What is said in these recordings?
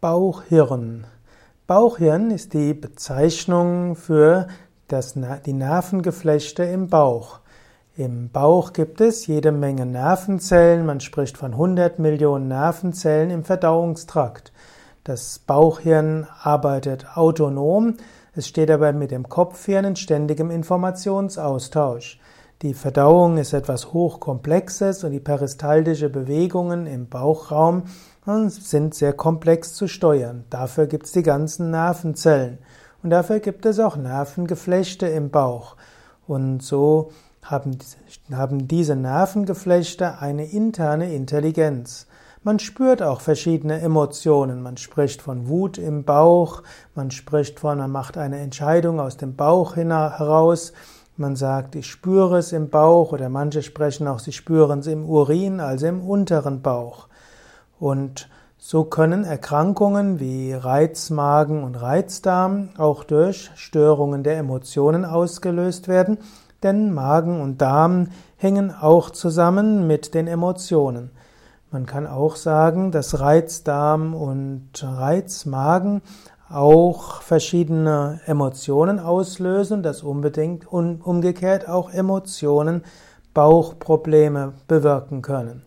Bauchhirn. Bauchhirn ist die Bezeichnung für das, die Nervengeflechte im Bauch. Im Bauch gibt es jede Menge Nervenzellen, man spricht von 100 Millionen Nervenzellen im Verdauungstrakt. Das Bauchhirn arbeitet autonom, es steht aber mit dem Kopfhirn in ständigem Informationsaustausch. Die Verdauung ist etwas Hochkomplexes und die peristaltische Bewegungen im Bauchraum sind sehr komplex zu steuern. Dafür gibt es die ganzen Nervenzellen. Und dafür gibt es auch Nervengeflechte im Bauch. Und so haben, haben diese Nervengeflechte eine interne Intelligenz. Man spürt auch verschiedene Emotionen. Man spricht von Wut im Bauch, man spricht von, man macht eine Entscheidung aus dem Bauch heraus, man sagt, ich spüre es im Bauch oder manche sprechen auch, sie spüren es im Urin, also im unteren Bauch. Und so können Erkrankungen wie Reizmagen und Reizdarm auch durch Störungen der Emotionen ausgelöst werden, denn Magen und Darm hängen auch zusammen mit den Emotionen. Man kann auch sagen, dass Reizdarm und Reizmagen auch verschiedene Emotionen auslösen, dass unbedingt und umgekehrt auch Emotionen Bauchprobleme bewirken können.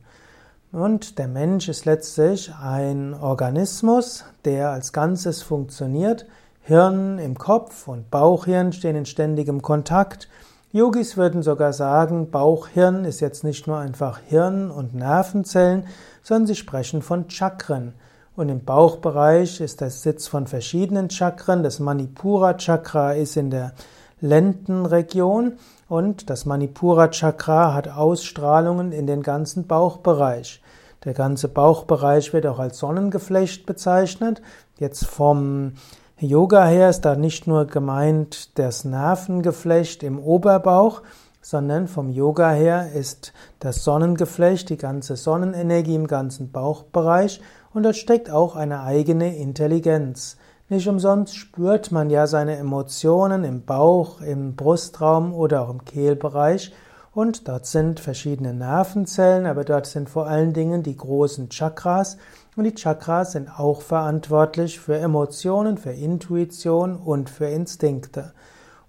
Und der Mensch ist letztlich ein Organismus, der als Ganzes funktioniert. Hirn im Kopf und Bauchhirn stehen in ständigem Kontakt. Yogis würden sogar sagen, Bauchhirn ist jetzt nicht nur einfach Hirn und Nervenzellen, sondern sie sprechen von Chakren. Und im Bauchbereich ist der Sitz von verschiedenen Chakren. Das Manipura Chakra ist in der Lendenregion und das Manipura Chakra hat Ausstrahlungen in den ganzen Bauchbereich. Der ganze Bauchbereich wird auch als Sonnengeflecht bezeichnet. Jetzt vom Yoga her ist da nicht nur gemeint das Nervengeflecht im Oberbauch, sondern vom Yoga her ist das Sonnengeflecht, die ganze Sonnenenergie im ganzen Bauchbereich und dort steckt auch eine eigene Intelligenz. Nicht umsonst spürt man ja seine Emotionen im Bauch, im Brustraum oder auch im Kehlbereich und dort sind verschiedene Nervenzellen, aber dort sind vor allen Dingen die großen Chakras. Und die Chakras sind auch verantwortlich für Emotionen, für Intuition und für Instinkte.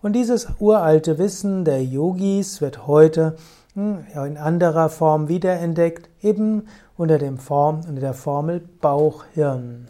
Und dieses uralte Wissen der Yogis wird heute in anderer Form wiederentdeckt, eben unter, dem Form, unter der Formel Bauch-Hirn.